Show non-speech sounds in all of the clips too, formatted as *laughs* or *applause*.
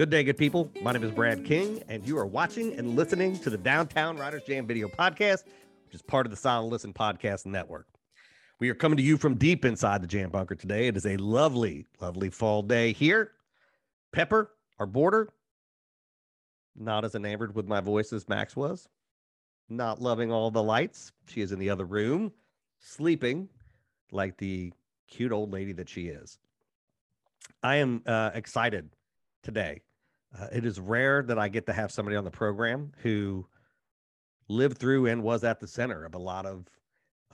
Good day, good people. My name is Brad King, and you are watching and listening to the Downtown Writers Jam video podcast, which is part of the Solid Listen Podcast Network. We are coming to you from deep inside the Jam Bunker today. It is a lovely, lovely fall day here. Pepper, our border, not as enamored with my voice as Max was, not loving all the lights. She is in the other room, sleeping like the cute old lady that she is. I am uh, excited today uh, it is rare that I get to have somebody on the program who lived through and was at the center of a lot of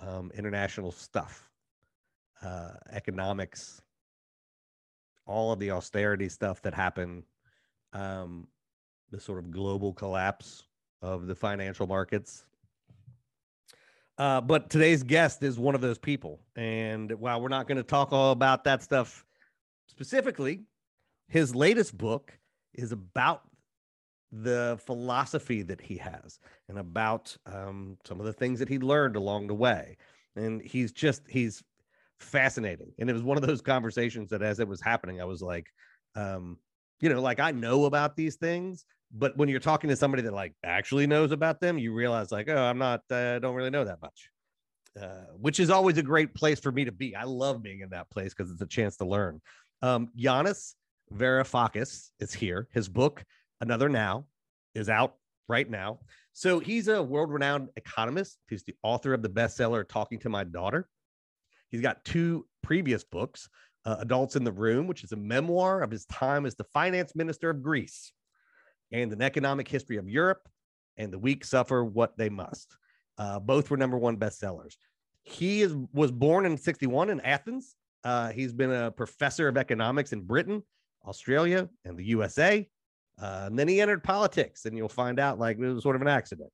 um, international stuff, uh, economics, all of the austerity stuff that happened, um, the sort of global collapse of the financial markets. Uh, but today's guest is one of those people. And while we're not going to talk all about that stuff specifically, his latest book is about the philosophy that he has and about um, some of the things that he learned along the way. And he's just, he's fascinating. And it was one of those conversations that as it was happening, I was like, um, you know, like I know about these things, but when you're talking to somebody that like actually knows about them, you realize like, oh, I'm not, I uh, don't really know that much. Uh, which is always a great place for me to be. I love being in that place because it's a chance to learn. Um, Yanis Varoufakis is here. His book, Another Now, is out right now. So he's a world renowned economist. He's the author of the bestseller, Talking to My Daughter. He's got two previous books uh, Adults in the Room, which is a memoir of his time as the finance minister of Greece, and An Economic History of Europe, and The Weak Suffer What They Must. Uh, both were number one bestsellers. He is, was born in 61 in Athens. Uh, he's been a professor of economics in Britain Australia and the USA. Uh, and then he entered politics, and you'll find out like it was sort of an accident.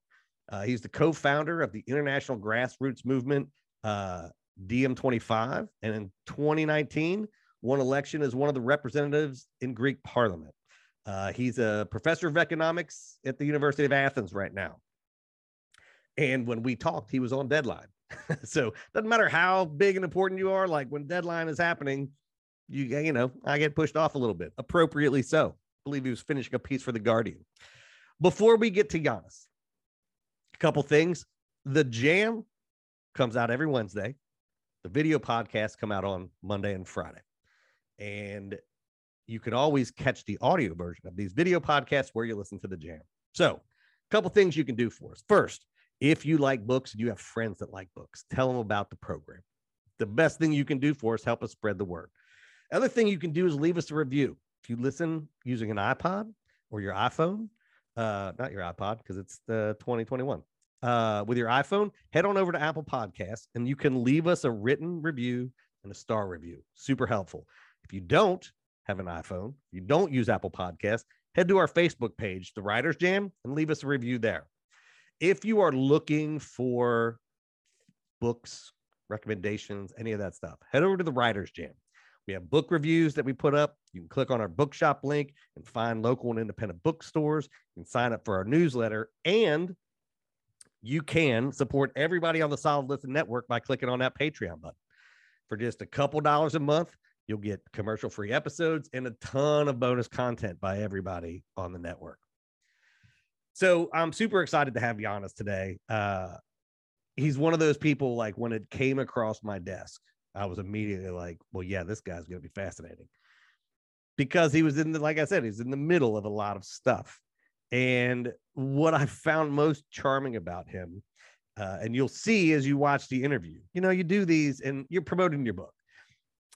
Uh, he's the co-founder of the international grassroots movement uh, DiEM25, and in 2019 won election as one of the representatives in Greek Parliament. Uh, he's a professor of economics at the University of Athens right now. And when we talked, he was on deadline. *laughs* so doesn't matter how big and important you are. Like when deadline is happening, you you know, I get pushed off a little bit, appropriately so. I believe he was finishing a piece for the Guardian. Before we get to Yanis, a couple things. The Jam comes out every Wednesday. The video podcasts come out on Monday and Friday. And you can always catch the audio version of these video podcasts where you listen to the Jam. So, a couple things you can do for us. First, if you like books and you have friends that like books, tell them about the program. The best thing you can do for us, help us spread the word. Other thing you can do is leave us a review. If you listen using an iPod or your iPhone, uh, not your iPod because it's the 2021. Uh, with your iPhone, head on over to Apple Podcasts and you can leave us a written review and a star review. Super helpful. If you don't have an iPhone, you don't use Apple Podcasts, head to our Facebook page, The Writers Jam, and leave us a review there. If you are looking for books, recommendations, any of that stuff, head over to The Writers Jam. We have book reviews that we put up. You can click on our bookshop link and find local and independent bookstores. You can sign up for our newsletter and you can support everybody on the Solid Listen Network by clicking on that Patreon button. For just a couple dollars a month, you'll get commercial free episodes and a ton of bonus content by everybody on the network. So I'm super excited to have Yanis today. Uh, he's one of those people like when it came across my desk, I was immediately like, well, yeah, this guy's going to be fascinating because he was in the, like I said, he's in the middle of a lot of stuff. And what I found most charming about him, uh, and you'll see as you watch the interview, you know, you do these and you're promoting your book.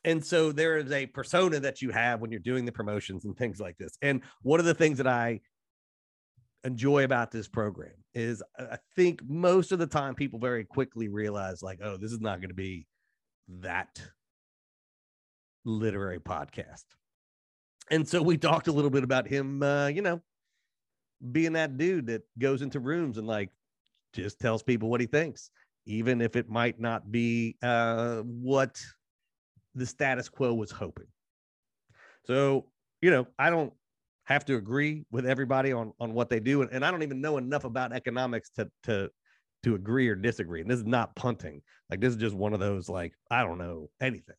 And so there is a persona that you have when you're doing the promotions and things like this. And one of the things that I enjoy about this program is I think most of the time people very quickly realize, like, oh, this is not going to be that literary podcast. and so we talked a little bit about him, uh, you know, being that dude that goes into rooms and like just tells people what he thinks, even if it might not be uh, what the status quo was hoping. So, you know, I don't have to agree with everybody on on what they do, and, and I don't even know enough about economics to to to agree or disagree. And this is not punting. Like this is just one of those like I don't know anything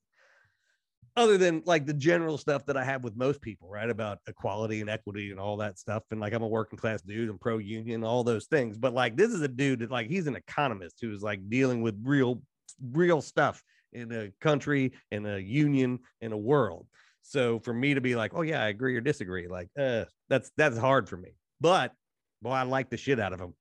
other than like the general stuff that I have with most people, right? About equality and equity and all that stuff. And like I'm a working class dude and pro union, all those things. But like this is a dude that like he's an economist who's like dealing with real, real stuff in a country, in a union, in a world. So for me to be like, oh yeah, I agree or disagree, like uh, that's that's hard for me. But boy, I like the shit out of him.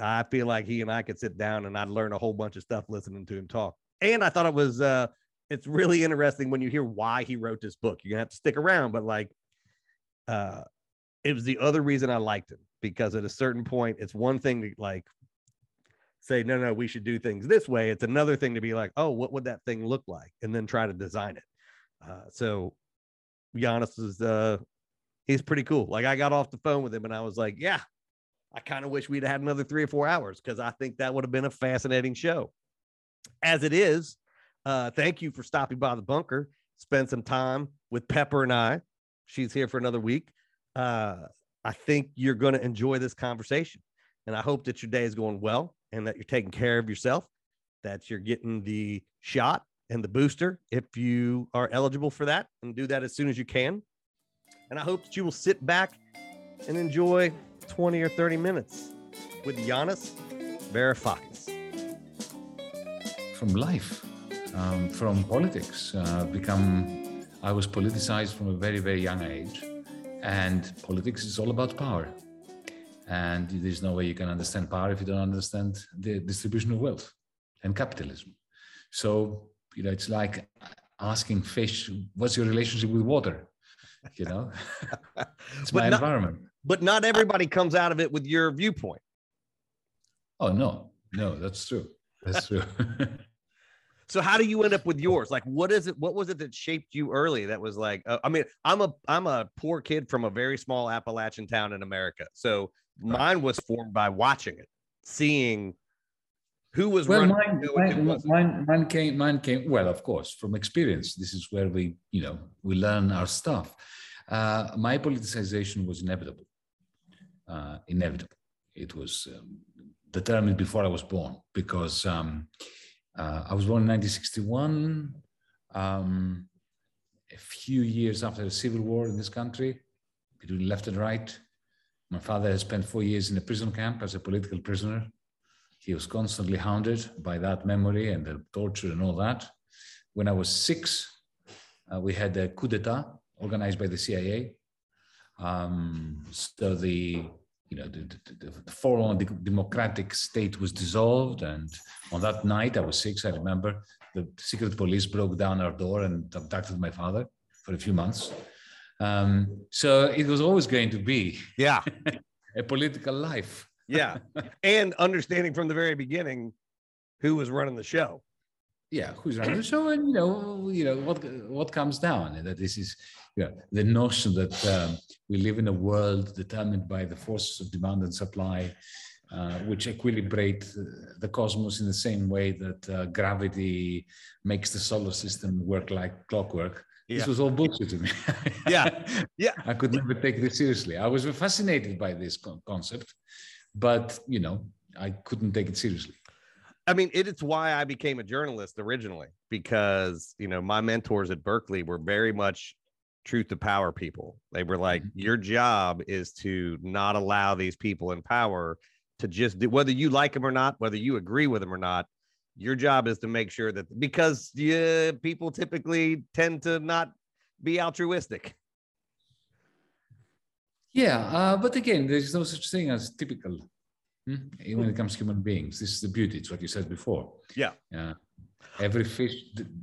I feel like he and I could sit down and I'd learn a whole bunch of stuff listening to him talk. And I thought it was uh it's really interesting when you hear why he wrote this book. You're gonna have to stick around, but like, uh, it was the other reason I liked him because at a certain point, it's one thing to like say, no, no, we should do things this way. It's another thing to be like, oh, what would that thing look like, and then try to design it. Uh, so, Yanis is uh, he's pretty cool. Like I got off the phone with him and I was like, yeah, I kind of wish we'd had another three or four hours because I think that would have been a fascinating show. As it is, uh, thank you for stopping by the bunker. Spend some time with Pepper and I. She's here for another week. Uh, I think you're going to enjoy this conversation. And I hope that your day is going well and that you're taking care of yourself, that you're getting the shot and the booster if you are eligible for that and do that as soon as you can. And I hope that you will sit back and enjoy 20 or 30 minutes with Yanis Varoufakis. From life um, from politics. Uh, become, I was politicized from a very, very young age, and politics is all about power. And there's no way you can understand power if you don't understand the distribution of wealth and capitalism. So, you know, it's like asking fish, what's your relationship with water? You know, *laughs* it's my not, environment. But not everybody comes out of it with your viewpoint. Oh, no, no, that's true. That's true. *laughs* So how do you end up with yours? Like, what is it? What was it that shaped you early? That was like, uh, I mean, I'm a I'm a poor kid from a very small Appalachian town in America. So mine was formed by watching it, seeing who was well, running. Mine, mine, mine, mine, came mine came well, of course, from experience. This is where we you know we learn our stuff. Uh, my politicization was inevitable. Uh, inevitable. It was um, determined before I was born because. Um, uh, I was born in 1961, um, a few years after the civil war in this country, between left and right. My father spent four years in a prison camp as a political prisoner. He was constantly hounded by that memory and the torture and all that. When I was six, uh, we had a coup d'etat organized by the CIA. Um, so the you know, the, the, the forlorn democratic state was dissolved. And on that night, I was six, I remember, the secret police broke down our door and abducted my father for a few months. Um, so it was always going to be yeah *laughs* a political life. yeah. And understanding from the very beginning who was running the show yeah who's running the show and you know you know what what comes down and that this is you know, the notion that um, we live in a world determined by the forces of demand and supply uh, which equilibrate the cosmos in the same way that uh, gravity makes the solar system work like clockwork. Yeah. this was all bullshit to me. *laughs* Yeah. Yeah. I could never take this seriously. I was fascinated by this concept but you know i couldn't take it seriously. I mean, it is why I became a journalist originally because you know my mentors at Berkeley were very much truth to power people. They were like, mm-hmm. your job is to not allow these people in power to just do whether you like them or not, whether you agree with them or not. Your job is to make sure that because yeah, people typically tend to not be altruistic. Yeah, uh, but again, there's no such thing as typical Hmm? When it comes to human beings, this is the beauty. It's what you said before. Yeah. Uh, every fish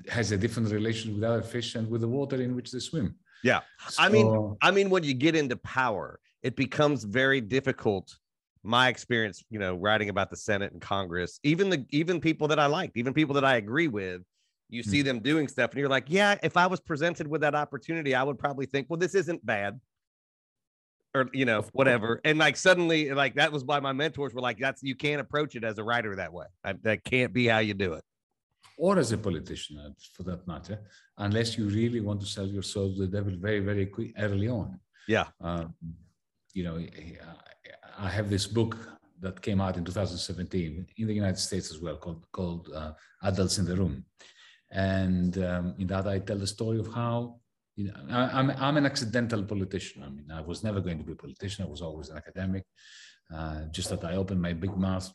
has a different relation with other fish and with the water in which they swim. Yeah. So, I mean, I mean, when you get into power, it becomes very difficult. My experience, you know, writing about the Senate and Congress, even the even people that I liked, even people that I agree with, You Hmm. see them doing stuff, and you're like, yeah, if I was presented with that opportunity, I would probably think, well, this isn't bad. Or you know, whatever. And like suddenly, like that was why my mentors were like, that's you can't approach it as a writer that way. I, that can't be how you do it. Or as a politician, uh, for that matter, unless you really want to sell your soul to the devil very, very quick, early on. Yeah. Um, you know, I have this book that came out in 2017 in the United States as well, called called uh, Adults in the Room, and um, in that I tell the story of how. You know, I, I'm I'm an accidental politician. I mean, I was never going to be a politician. I was always an academic. Uh, just that I opened my big mouth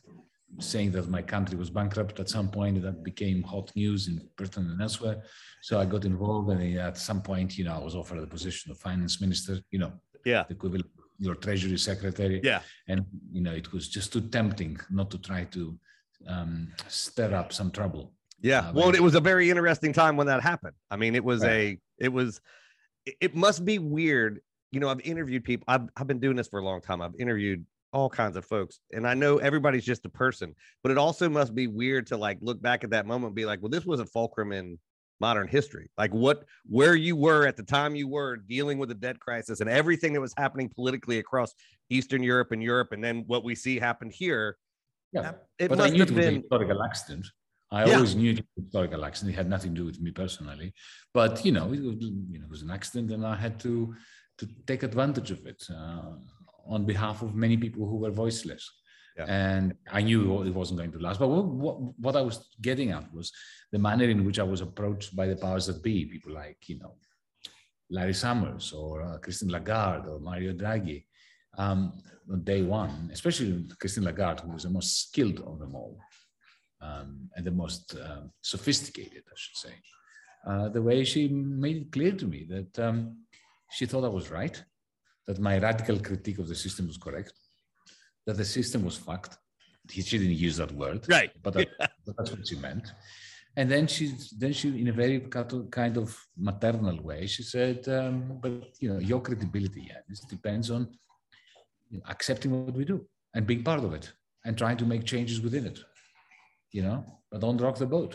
saying that my country was bankrupt at some point that became hot news in britain and elsewhere so i got involved and at some point you know i was offered the position of finance minister you know Yeah. the equivalent your treasury secretary Yeah. and you know it was just too tempting not to try to um, stir up some trouble Yeah. Uh, well, it was a very interesting time when that happened. I mean, it was Right. a, it was, it- it must be weird. You know, I've interviewed people. I've, I've been doing this for a long time. I've interviewed all kinds of folks, and I know everybody's just a person, but it also must be weird to like look back at that moment and be like, well, this was a fulcrum in modern history. Like what, where you were at the time you were dealing with the debt crisis and everything that was happening politically across Eastern Europe and Europe, and then what we see happened here. yeah It but I must knew have it was been. a historical accident. I Yeah. always knew it was a historical accident. It had nothing to do with me personally, but you know, it was, you know, it was an accident, and I had to to take advantage of it uh, on behalf of many people who were voiceless. Yeah. And I knew it wasn't going to last. But what, what, what I was getting at was the manner in which I was approached by the powers that be, people like you know Larry Summers or uh, Christine Lagarde or Mario Draghi. Um, on day one, especially Christine Lagarde, who was the most skilled of them all um, and the most um, sophisticated, I should say. Uh, the way she made it clear to me that um, she thought I was right, that my radical critique of the system was correct, that the system was fucked. She didn't use that word, Right. but, that, *laughs* but that's what she meant. And then she, then she, in a very kind of- maternal way, she said, um, "But you know, your credibility, yeah, this depends on you know, accepting what we do and being part of it and trying to make changes within it. You know, but don't rock the boat."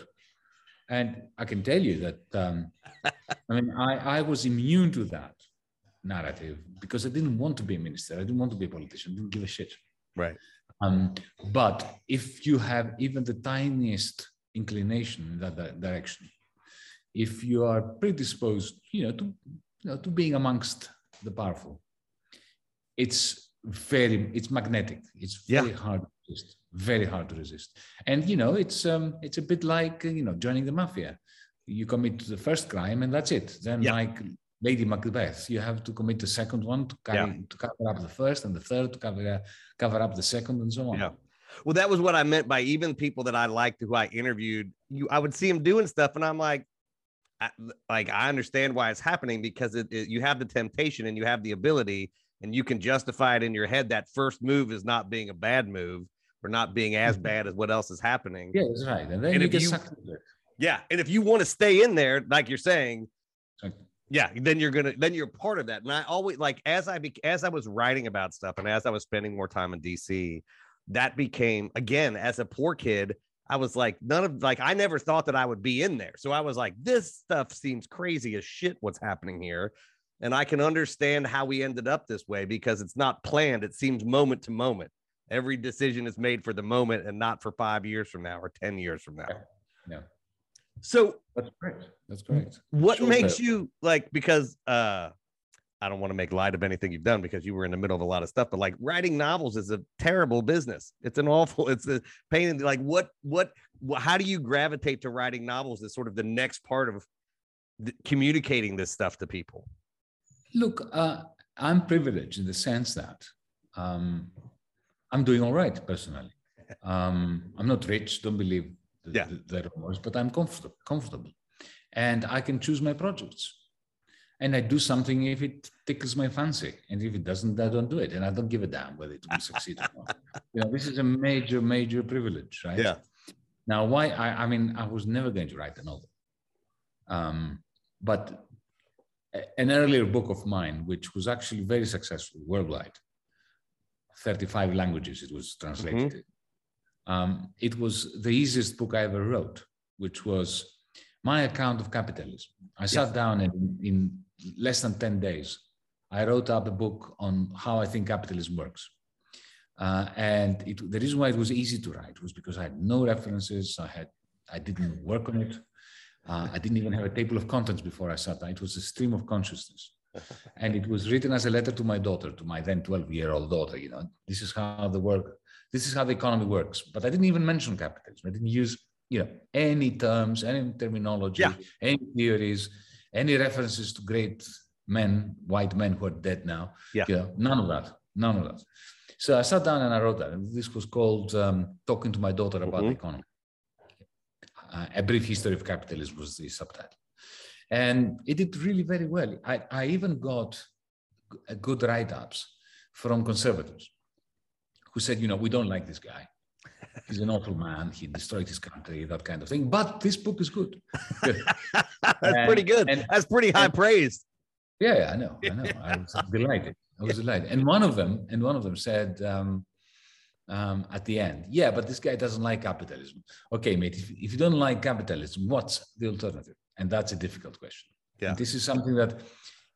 And I can tell you that, um, I mean, I, I was immune to that narrative because I didn't want to be a minister. I didn't want to be a politician. I didn't give a shit. Right. Um, but if you have even the tiniest inclination in that di- direction, if you are predisposed, you know, to you know to being amongst the powerful, it's very it's magnetic. It's Yeah. very hard to resist. Very hard to resist. And you know, it's um it's a bit like you know joining the mafia. You commit the first crime and that's it. Then Yeah. like Lady Macbeth, you have to commit the second one to carry to cover up the first and the third to cover cover up the second and so on. Yeah. Well, that was what I meant by even people that I liked who I interviewed. You, I would see them doing stuff, and I'm like, I, like I understand why it's happening because it, it- you have the temptation and you have the ability, and you can justify it in your head. That first move is not being a bad move or not being as Mhm. bad as what else is happening. Yeah, that's right. And then And you if get you- sucked into it. Yeah, and if you want to stay in there, like you're saying. Yeah, then you're gonna then you're part of that. And I always like as I be, as I was writing about stuff and as I was spending more time in DC, that became again as a poor kid. I was like, none of like I never thought that I would be in there. So I was like, this stuff seems crazy as shit. What's happening here? And I can understand how we ended up this way because it's not planned. It seems moment to moment. Every decision is made for the moment and not for five years from now or 10 years from now. Yeah. So That's correct. That's correct. what Sure, makes but- you like because uh I don't want to make light of anything you've done because you were in the middle of a lot of stuff, but like writing novels is a terrible business. It's an awful, it's a pain. in the- Like what, what, wh- how do you gravitate to writing novels as sort of the next part of th- communicating this stuff to people? Look, uh, I'm privileged in the sense that um, I'm doing all right personally. Um, I'm not rich, don't believe Yeah. the rumors, but I'm comfortable, comfortable. And I can choose my projects. And I do something if it tickles my fancy. And if it doesn't, I don't do it. And I don't give a damn whether it will succeed or not. *laughs* You know, this is a major, major privilege, right? Yeah. Now, why? I, I mean, I was never going to write a novel. Um, but an earlier book of mine, which was actually very successful worldwide, 35 languages it was translated. in. Um, it was the easiest book I ever wrote, which was my account of capitalism. I sat down and in, less than 10 days, I wrote up a book on how I think capitalism works. Uh, and it, the reason why it was easy to write was because I had no references. I had I didn't work on it. Uh, I didn't even have a table of contents before I sat down. It was a stream of consciousness, *laughs* and it was written as a letter to my daughter, to my then twelve-year-old daughter. You know, this is how the work, this is how the economy works. But I didn't even mention capitalism. I didn't use you know any terms, any terminology, Yeah. any theories, any references to great men, white men who are dead now. Yeah. You know, none of that. None of that. So I sat down and I wrote that. And this was called um, Talking to My Daughter About the Mhm. Economy. Uh, a Brief History of Capitalism was the subtitle. And it did really very well. I, I even got good write ups from conservatives who said, you know, we don't like this guy. He's an awful man. He destroyed his country, that kind of thing. But this book is good. *laughs* That's pretty good. and- That's pretty high and- praise. Yeah, yeah, I know, I know. I was *laughs* delighted. I was delighted. And one of them, and one of them said um, um, at the end, "Yeah, but this guy doesn't like capitalism." Okay, mate. If, if you don't like capitalism, what's the alternative? And that's a difficult question. Yeah. And this is something that,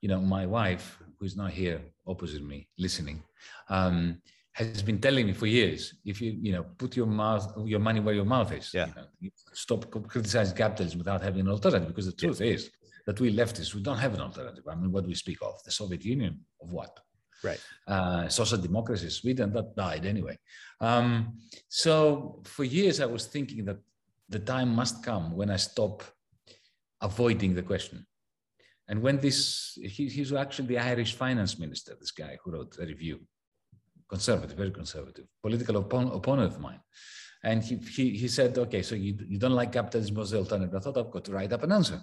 you know, my wife, who is not here opposite me, listening, um, has been telling me for years. If you, you know, put your mouth, your money where your mouth is. Yeah. You know, you stop criticizing capitalism without having an alternative, because the truth is that we leftists, we don't have an alternative. I mean, what do we speak of? The Soviet Union, of what? Right. Uh, social democracy, Sweden, that died anyway. Um, so for years, I was thinking that the time must come when I stop avoiding the question. And when this, he, he's actually the Irish finance minister, this guy who wrote the review, conservative, very conservative, political opponent, opponent of mine. And he, he, he said, okay, so you, you don't like capitalism as the alternative. I thought I've got to write up an answer.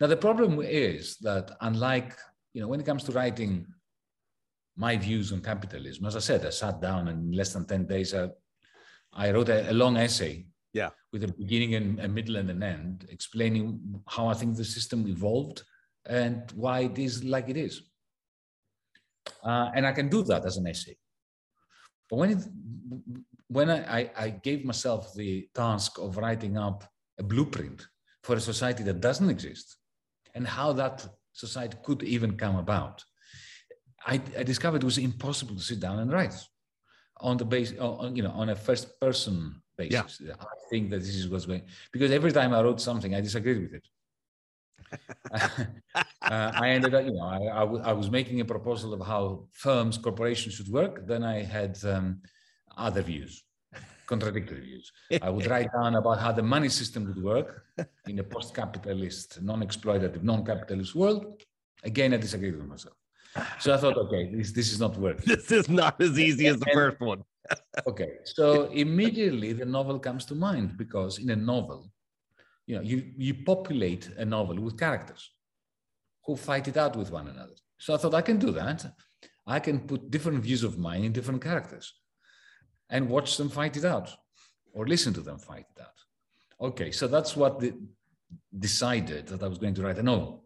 Now, the problem is that unlike, you know, when it comes to writing my views on capitalism, as I said, I sat down and in less than 10 days, I, I wrote a, a long essay Yeah. with a beginning and a middle and an end, explaining how I think the system evolved and why it is like it is. Uh, and I can do that as an essay. But when it, when I, I, gave myself the task of writing up a blueprint for a society that doesn't exist and how that society could even come about, I, I discovered it was impossible to sit down and write on the base, on, you know, on a first person basis. I think that this is what's going because every time I wrote something, I disagreed with it. *laughs* uh, I ended up, you know, I, I, w- I was making a proposal of how firms, corporations should work. Then I had um, other views, *laughs* contradictory views. I would write down about how the money system would work in a post-capitalist, non-exploitative, non-capitalist world. Again, I disagreed with myself. So I thought, okay, this, this is not working. *laughs* This is not as easy as the And- first one. Okay, so immediately the novel comes to mind because in a novel, you know, you, you populate a novel with characters who fight it out with one another. So I thought I can do that. I can put different views of mine in different characters and watch them fight it out or listen to them fight it out. Okay, so that's what the, decided that I was going to write a novel.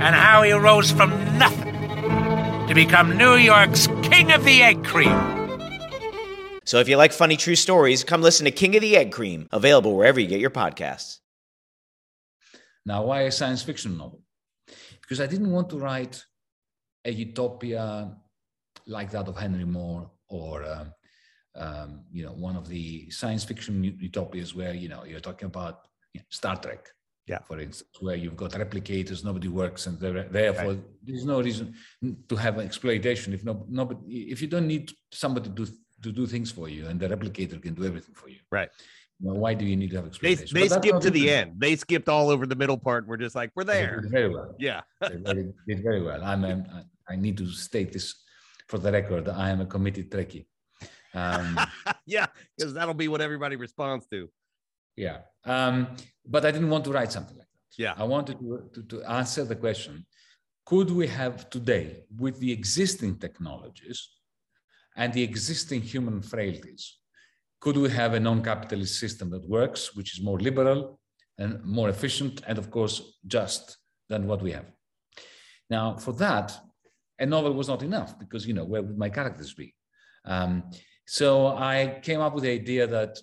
and how he rose from nothing to become New York's King of the Egg Cream. So if you like funny true stories, come listen to King of the Egg Cream, available wherever you get your podcasts. Now, why a science fiction novel? Because I didn't want to write a utopia like that of Henry Moore or, um, um, you know, one of the science fiction utopias where, you know, you're talking about you know, Star Trek, Yeah. for instance, where you've got replicators, nobody works, and there- therefore there's no reason to have exploitation. If no, nobody, if you don't need somebody to, to do things for you, and the replicator can do everything for you, Right. Well, why do you need to have They, explanation? they skipped to the end. They skipped all over the middle part. We're just like, we're They there. did very well. Yeah. They very, did *laughs* very well. I'm, um, I I need to state this for the record. I am a committed Trekkie. Um, *laughs* yeah. Because that'll be what everybody responds to. Yeah. Um, but I didn't want to write something like that. Yeah. I wanted to, to, to answer the question could we have today, with the existing technologies and the existing human frailties, could we have a non capitalist system that works, which is more liberal and more efficient, and of course, just than what we have? Now, for that, a novel was not enough because, you know, where would my characters be? Um, so I came up with the idea that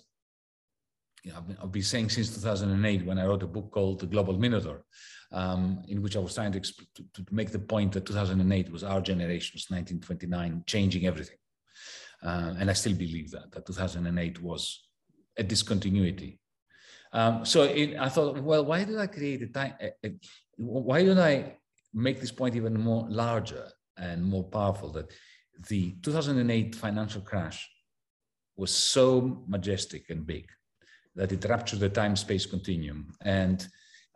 you know, I've been, I've been saying since 2008 when I wrote a book called The Global Minotaur, um, in which I was trying to, to, to make the point that 2008 was our generation's 1929 changing everything. Uh, and I still believe that, that 2008 was a discontinuity. Um, so it, I thought, well, why did I create a time? A, a, why don't I make this point even more larger and more powerful? That the 2008 financial crash was so majestic and big that it ruptured the time-space continuum. And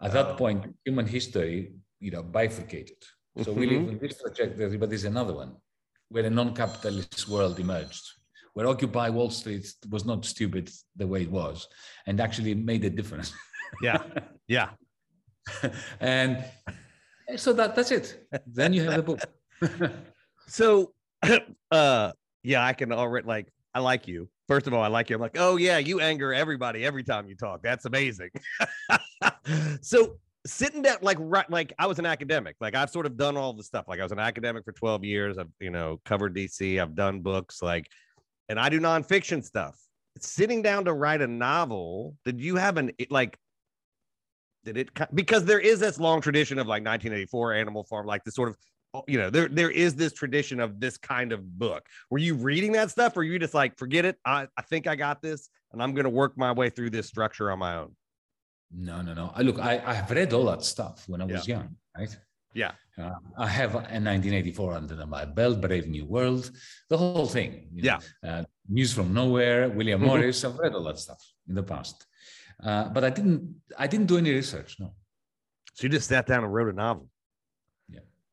at that point, human history, you know, bifurcated. So we live in this trajectory, but there's another one where a non-capitalist world emerged, where Occupy Wall Street was not stupid the way it was, and actually made a difference. Yeah. *laughs* Yeah. and so that that's it. Then you have the book. *laughs* So, *clears throat* uh, yeah, I can already like, I like you. First of all, I like you. I'm like, oh yeah, you anger everybody every time you talk. That's amazing. *laughs* so sitting down, like, right, like I was an academic. Like I've sort of done all the stuff. Like I was an academic for 12 years. I've, you know, covered DC. I've done books. Like, and I do nonfiction stuff. Sitting down to write a novel. Did you have an like? Did it because there is this long tradition of like 1984 Animal Farm, like this sort of you know, there there is this tradition of this kind of book. Were you reading that stuff, or were you just like, forget it? I, I think I got this, and I'm gonna work my way through this structure on my own. No, no, no. I- Look, I, I've read all that stuff when I was young, right? Yeah. Uh, I have a 1984 under my belt, Brave New World, the whole thing. know, Uh, News from Nowhere, William Mhm. Morris. I've read all that stuff in the past, uh, but I didn't. I didn't do any research. No. So you just sat down and wrote a novel.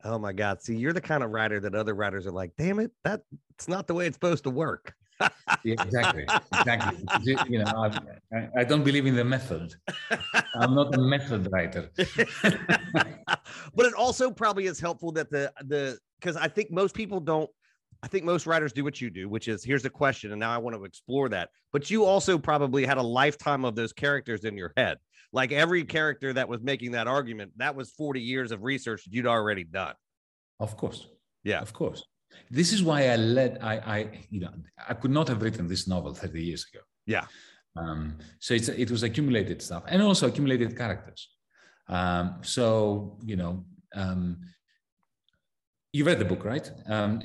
Oh my God. See, you're the kind of writer that other writers are like, damn it, that it's not the way it's supposed to work. Yeah, exactly. exactly. You- know, I, I- I don't believe in the method. I'm not a method writer. *laughs* but it also probably is helpful that the the because I think most people don't. I think most writers do what you do, which is here's a question, and now I want to explore that. But you also probably had a lifetime of those characters in your head. Like every character that was making that argument, that was 40 years of research that you'd already done. Of course. Yeah. Of course. This is why I led, I, I, you know, I could not have written this novel 30 years ago. Yeah. Um, so it's, it was accumulated stuff and also accumulated characters. Um, so, you know, um, you read the book, right? Um,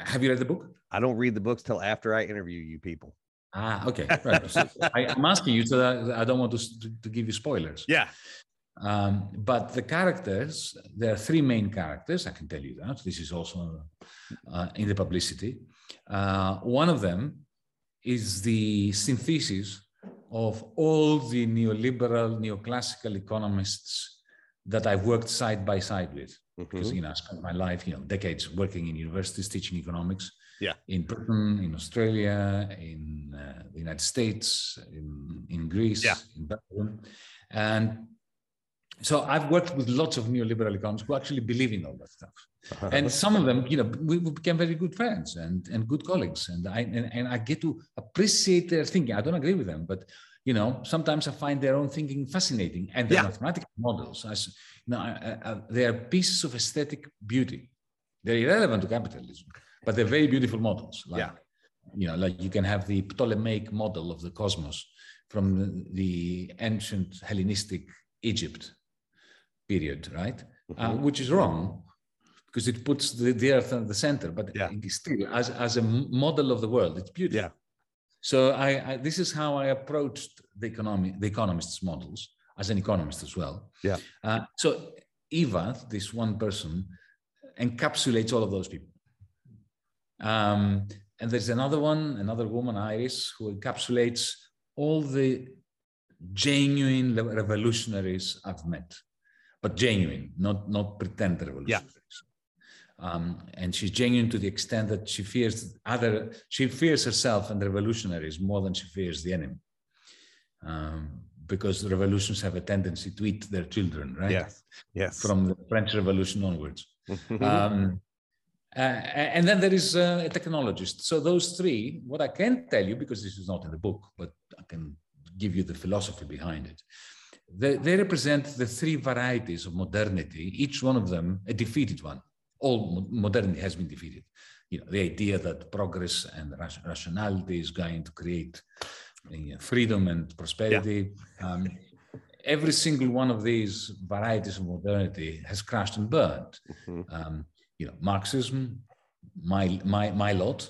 have you read the book? I don't read the books till after I interview you people. Ah, okay. Right. So I, I'm asking you so that I don't want to, to, give you spoilers. Yeah. Um, but the characters, there are three main characters. I can tell you that. This is also uh, in the publicity. Uh, one of them is the synthesis of all the neoliberal, neoclassical economists that I've worked side by side with. Because you know, I spent my life, you know, decades working in universities teaching economics. Yeah. In Britain, in Australia, in uh, the United States, in, in Greece, Yeah. in Belgium, and so I've worked with lots of neoliberal economists who actually believe in all that stuff. And some of them, you know, we, we became very good friends and, and good colleagues. And I and, and I get to appreciate their thinking. I don't agree with them, but you know, sometimes I find their own thinking fascinating. And their Yeah. mathematical models, as you know, I, I- they are pieces of aesthetic beauty. They're irrelevant to capitalism, but they're very beautiful models. Like, Yeah. You know, like you can have the Ptolemaic model of the cosmos from the, ancient Hellenistic Egypt period, right? Uh, Mhm. which is wrong because it puts the, the earth at the center, but Yeah. it is still as, as a model of the world, it's beautiful. Yeah. So I, I this is how I approached the economy, the economists' models as an economist as well. Yeah. Uh, so Eva, this one person, encapsulates all of those people. Um, and there's another one, another woman, Iris, who encapsulates all the genuine revolutionaries I've met, but genuine, not not pretend revolutionaries. Um, and she's genuine to the extent that she fears other, she fears herself and revolutionaries more than she fears the enemy. Um, because revolutions have a tendency to eat their children, right? Yes. Yes. From the French Revolution onwards. um, uh, and then there is uh, a technologist. So those three, what I can tell you, because this is not in the book, but I can give you the philosophy behind it. They, they represent the three varieties of modernity, each one of them a defeated one. All modernity has been defeated. You know, the idea that progress and rationality is going to create you know, freedom and prosperity. Yeah. Um, every single one of these varieties of modernity has crashed and burned. Mm-hmm. Um, you know, Marxism, my my my lot.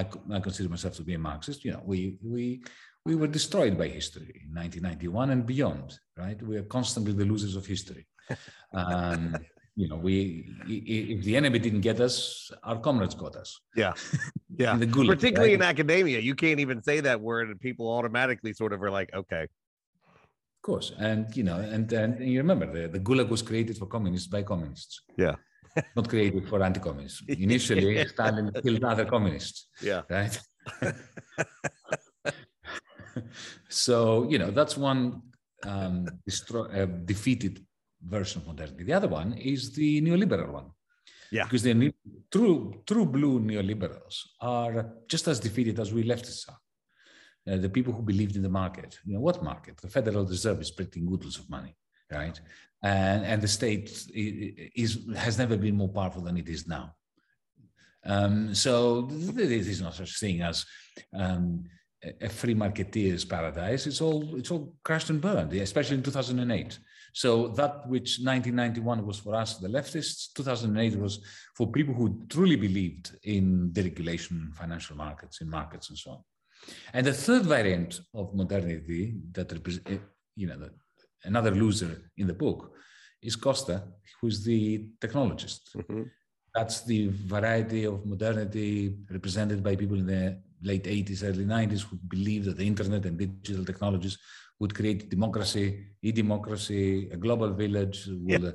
I, I consider myself to be a Marxist. You know, we we we were destroyed by history in 1991 and beyond. Right? We are constantly the losers of history. *laughs* Um, you know, we if the enemy didn't get us, our comrades got us. Yeah, *laughs* yeah. Gulag, Particularly right? in academia, you can't even say that word, and people automatically sort of are like, okay. Of course, and you know, and and you remember the, the Gulag was created for communists by communists. Yeah. Not created for anti-communists. *laughs* Initially, Stalin killed other communists. Yeah. *laughs* Right. so you know that's one um, uh, defeated version of modernity. The other one is the neoliberal one. Yeah. Because the true, true blue neoliberals are just as defeated as we leftists are. Uh, the people who believed in the market. You know, what market? The Federal Reserve is printing oodles of money, right? And, and the state is, has never been more powerful than it is now. Um, so there is no such thing as um, a free marketeer's paradise. It's all it's all crashed and burned, especially in 2008. So that which 1991 was for us, the leftists, 2008 was for people who truly believed in deregulation, financial markets, in markets, and so on. And the third variant of modernity that represents, you know, another loser in the book is Costa, who's the technologist. Mm-hmm. That's the variety of modernity represented by people in the late 80s, early 90s who believed that the internet and digital technologies would create democracy, e-democracy, a global village, will yeah.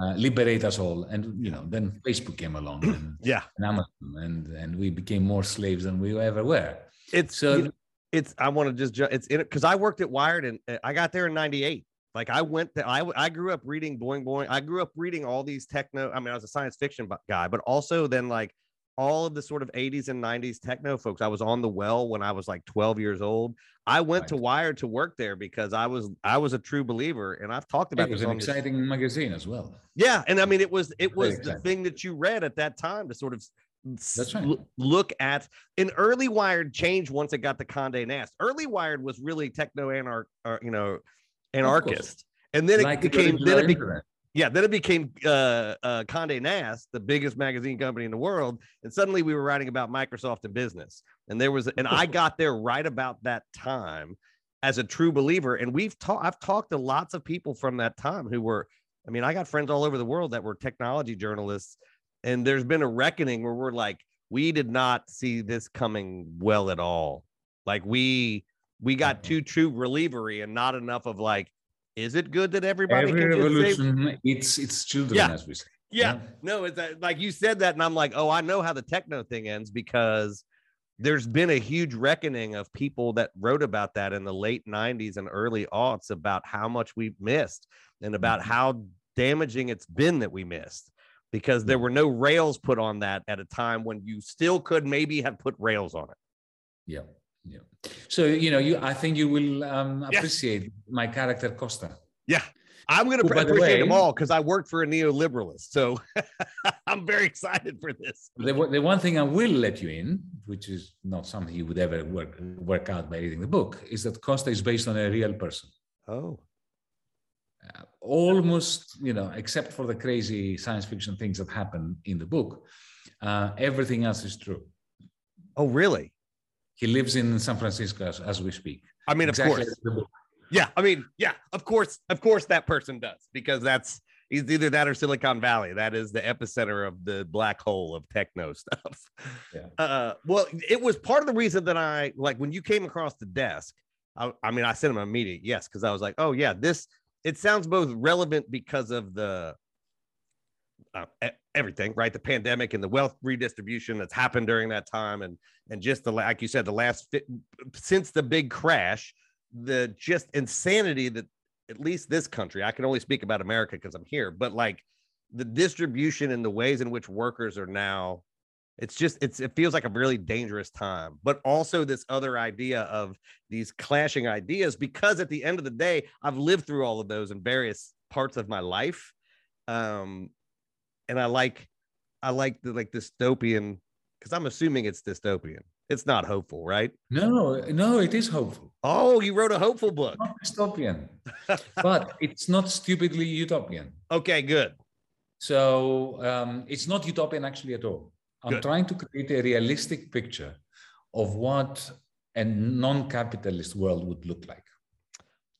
uh, liberate us all. And you know, then Facebook came along, and, *clears throat* yeah, and Amazon, and and we became more slaves than we ever were. It's so. You know, it's I want to just ju- it's in it because I worked at Wired and uh, I got there in '98. Like I went to, I, I grew up reading Boing Boing. I grew up reading all these techno. I mean, I was a science fiction guy, but also then like all of the sort of 80s and 90s techno folks. I was on the well when I was like 12 years old. I went right. to Wired to work there because I was I was a true believer, and I've talked about it was this an exciting this. magazine as well. Yeah, and I mean it was it was the thing that you read at that time to sort of that's right. look at an early Wired change once it got to Condé Nast. Early Wired was really techno anarch, or, you know, anarchist, and then it became then it became yeah, then it became uh, uh, Condé Nast, the biggest magazine company in the world, and suddenly we were writing about Microsoft and business. And there was, and I *laughs* got there right about that time as a true believer. And we've talked, I've talked to lots of people from that time who were, I mean, I got friends all over the world that were technology journalists, and there's been a reckoning where we're like, we did not see this coming well at all. Like we we got too true relievery and not enough of like is it good that everybody Every can revolution, say, it's it's children, Yeah. as we say. yeah, Yeah. no, it's that, like you said that, and I'm like, oh, I know how the techno thing ends because there's been a huge reckoning of people that wrote about that in the late 90s and early aughts about how much we missed and about mm-hmm. how damaging it's been that we missed because there mm. were no rails put on that at a time when you still could maybe have put rails on it. Yeah, yeah. So you know, you I think you will um, Yeah. appreciate my character Costa. Yeah. I'm going to Oh, the appreciate them all because I work for a neoliberalist. So *laughs* I'm very excited for this. The, one- the one thing I will let you in, which is not something you would ever work work out by reading the book, is that Costa is based on a real person. Oh, Uh, almost, you know, except for the crazy science fiction things that happen in the book, uh, everything else is true. oh, really? He lives in San Francisco as, as we speak. I mean, Exactly of course. as the book. Yeah. I mean, yeah, of course. Of course, that person does because that's he's either that or Silicon Valley. That is the epicenter of the black hole of techno *laughs* stuff. Yeah. Uh, well, it was part of the reason that I like when you came across the desk. I, I mean, I sent him an immediate yes because I was like, oh yeah, this it sounds both relevant because of the uh, everything, right? The pandemic and the wealth redistribution that's happened during that time, and and just the like you said, the last since the big crash, the just insanity that at least this country, I can only speak about America because I'm here, but like the distribution and the ways in which workers are now it's just it's it feels like a really dangerous time but also this other idea of these clashing ideas because at the end of the day i've lived through all of those in various parts of my life um and i like i like the like dystopian because i'm assuming it's dystopian it's not hopeful right No, no, it is hopeful. oh you wrote a hopeful book Not dystopian, *laughs* but it's not stupidly utopian. okay good So um, it's not utopian actually at all. I'm Good. trying to create a realistic picture of what a non-capitalist world would look like.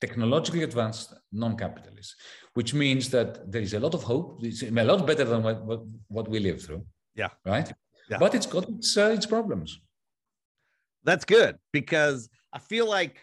Technologically advanced, non-capitalist, which means that there is a lot of hope. It's a lot better than what, what, we live through. Yeah. Right. Yeah. But it's got its, uh, its problems. that's good because i feel like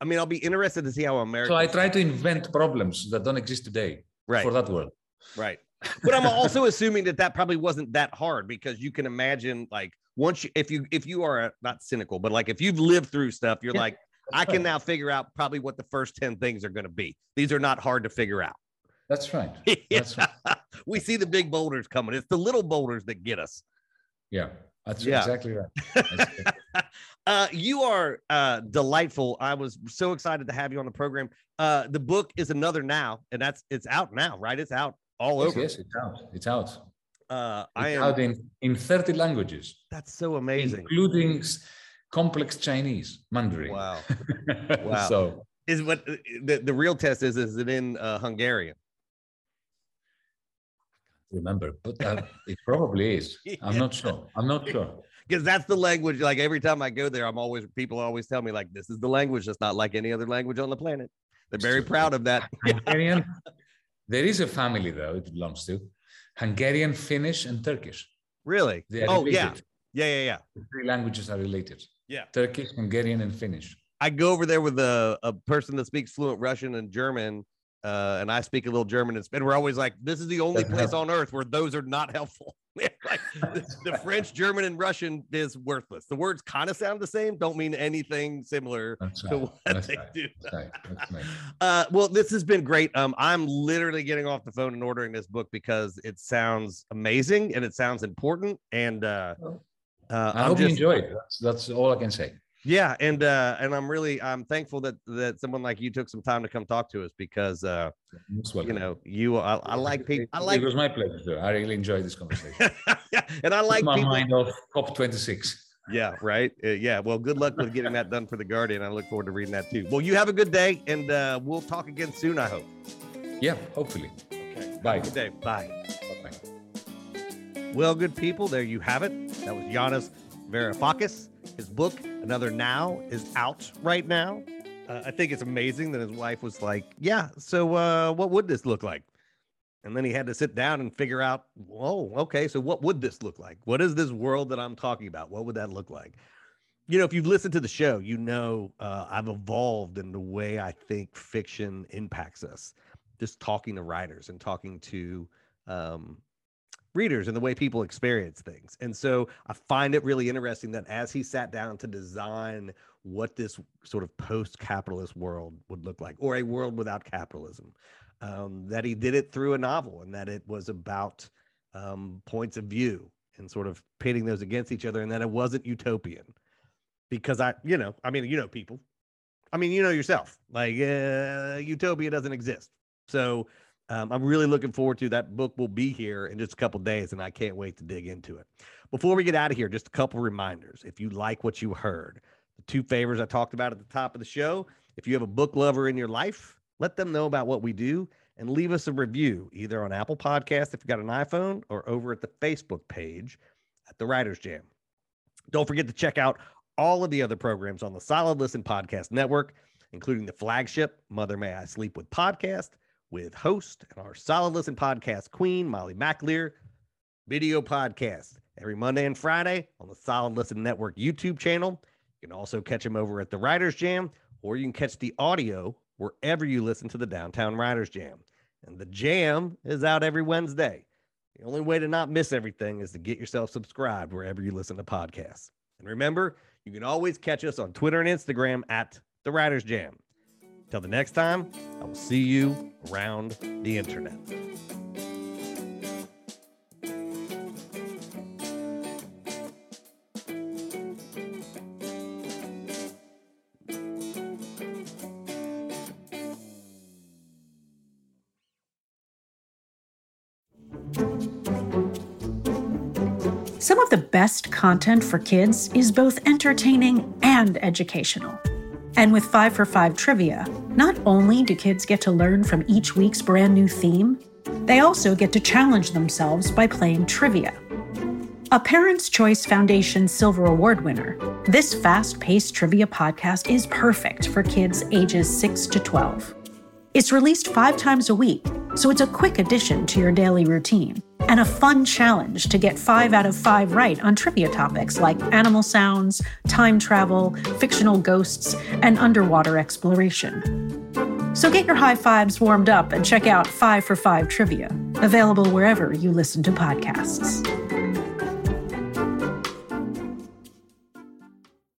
i mean i'll be interested to see how america So I try to invent problems that don't exist today Right. for that world. Right. But I'm also *laughs* assuming that that probably wasn't that hard because you can imagine like once you if you if you are a, not cynical but like if you've lived through stuff you're Yeah, like I can now figure out probably what the first 10 things are going to be. These are not hard to figure out. That's right. *laughs* That's right. we see the big boulders coming. It's the little boulders that get us. Yeah. That's Yeah. exactly right. *laughs* That's uh, you are uh, delightful. I was so excited to have you on the program. Uh, the book is another now, and that's it's out now, right? It's out all Yes, over. yes, it's out. It's out. Uh, I It's am. out in, in 30 languages, That's so amazing. including complex Chinese, Mandarin. Wow. *laughs* Wow. so Is what the, the real test is? Is it in uh, Hungarian? remember, but uh, it probably is. *laughs* I'm not sure. I'm not sure. *laughs* Because that's the language. Like every time I go there, I'm always people always tell me like this is the language that's not like any other language on the planet. They're very proud of that. Hungarian. There is a family though it belongs to Hungarian, Finnish, and Turkish. Really? Oh yeah, yeah, yeah, yeah. The three languages are related. Yeah. Turkish, Hungarian, and Finnish. I go over there with a, a person that speaks fluent Russian and German, uh, and I speak a little German, and Sp- and we're always like, this is the only *laughs* place on earth where those are not helpful. *laughs* like, the, the French, German, and Russian is worthless. The words kind of sound the same, don't mean anything similar That's to what That's they right. do. Right. *laughs* Uh, well, this has been great. Um, I'm literally getting off the phone and ordering this book because it sounds amazing and it sounds important. And uh, uh, I I'm hope you just- enjoy it. That's, that's all I can say. yeah, and uh, and I'm really I'm thankful that that someone like you took some time to come talk to us because uh, you know you I, I like people I It- like It was my pleasure. I really enjoyed this conversation. *laughs* and I like my people. mind off COP26. Yeah, right. Uh, yeah. Well, good luck with getting that done for the Guardian. I look forward to reading that too. Well, you have a good day, and uh, we'll talk again soon. I hope. Yeah, hopefully. Okay. Bye. Good day. Bye. Bye-bye. Well, good people, there you have it. That was Yanis Varoufakis. His book, Another Now, is out right now. Uh, I think it's amazing that his wife was like, "Yeah, so uh, what would this look like?" And then he had to sit down and figure out, "Whoa, okay, so what would this look like? What is this world that I'm talking about? What would that look like?" You know, if you've listened to the show, you know uh, I've evolved in the way I think fiction impacts us. Just talking to writers and talking to um, readers and the way people experience things. And so I find it really interesting that as he sat down to design what this sort of post capitalist world would look like, or a world without capitalism, um, that he did it through a novel and that it was about um, points of view and sort of pitting those against each other and that it wasn't utopian. Because I, you know, I mean, you know, people. I mean, you know yourself, like uh, utopia doesn't exist. So um, I'm really looking forward to that book. Will be here in just a couple days, and I can't wait to dig into it. Before we get out of here, just a couple reminders. If you like what you heard, the two favors I talked about at the top of the show. If you have a book lover in your life, let them know about what we do and leave us a review either on Apple Podcast if you've got an iPhone or over at the Facebook page at the Writers Jam. Don't forget to check out all of the other programs on the Solid Listen Podcast Network, including the flagship Mother May I Sleep With podcast with host and our Solid Listen podcast queen, Molly McAleer, video podcast every Monday and Friday on the Solid Listen Network YouTube channel. You can also catch them over at the Writers Jam or you can catch the audio wherever you listen to the Downtown Writers Jam. And the jam is out every Wednesday. The only way to not miss everything is to get yourself subscribed wherever you listen to podcasts. And remember, you can always catch us on Twitter and Instagram at The Writers Jam. Till the next time, I will see you around the internet. Some of the best content for kids is both entertaining and educational. And with 5 for 5 trivia, not only do kids get to learn from each week's brand new theme, they also get to challenge themselves by playing trivia. A Parents' Choice Foundation Silver Award winner, this fast paced trivia podcast is perfect for kids ages 6 to 12. It's released five times a week, so it's a quick addition to your daily routine and a fun challenge to get five out of five right on trivia topics like animal sounds, time travel, fictional ghosts, and underwater exploration. So get your high fives warmed up and check out Five for Five Trivia, available wherever you listen to podcasts.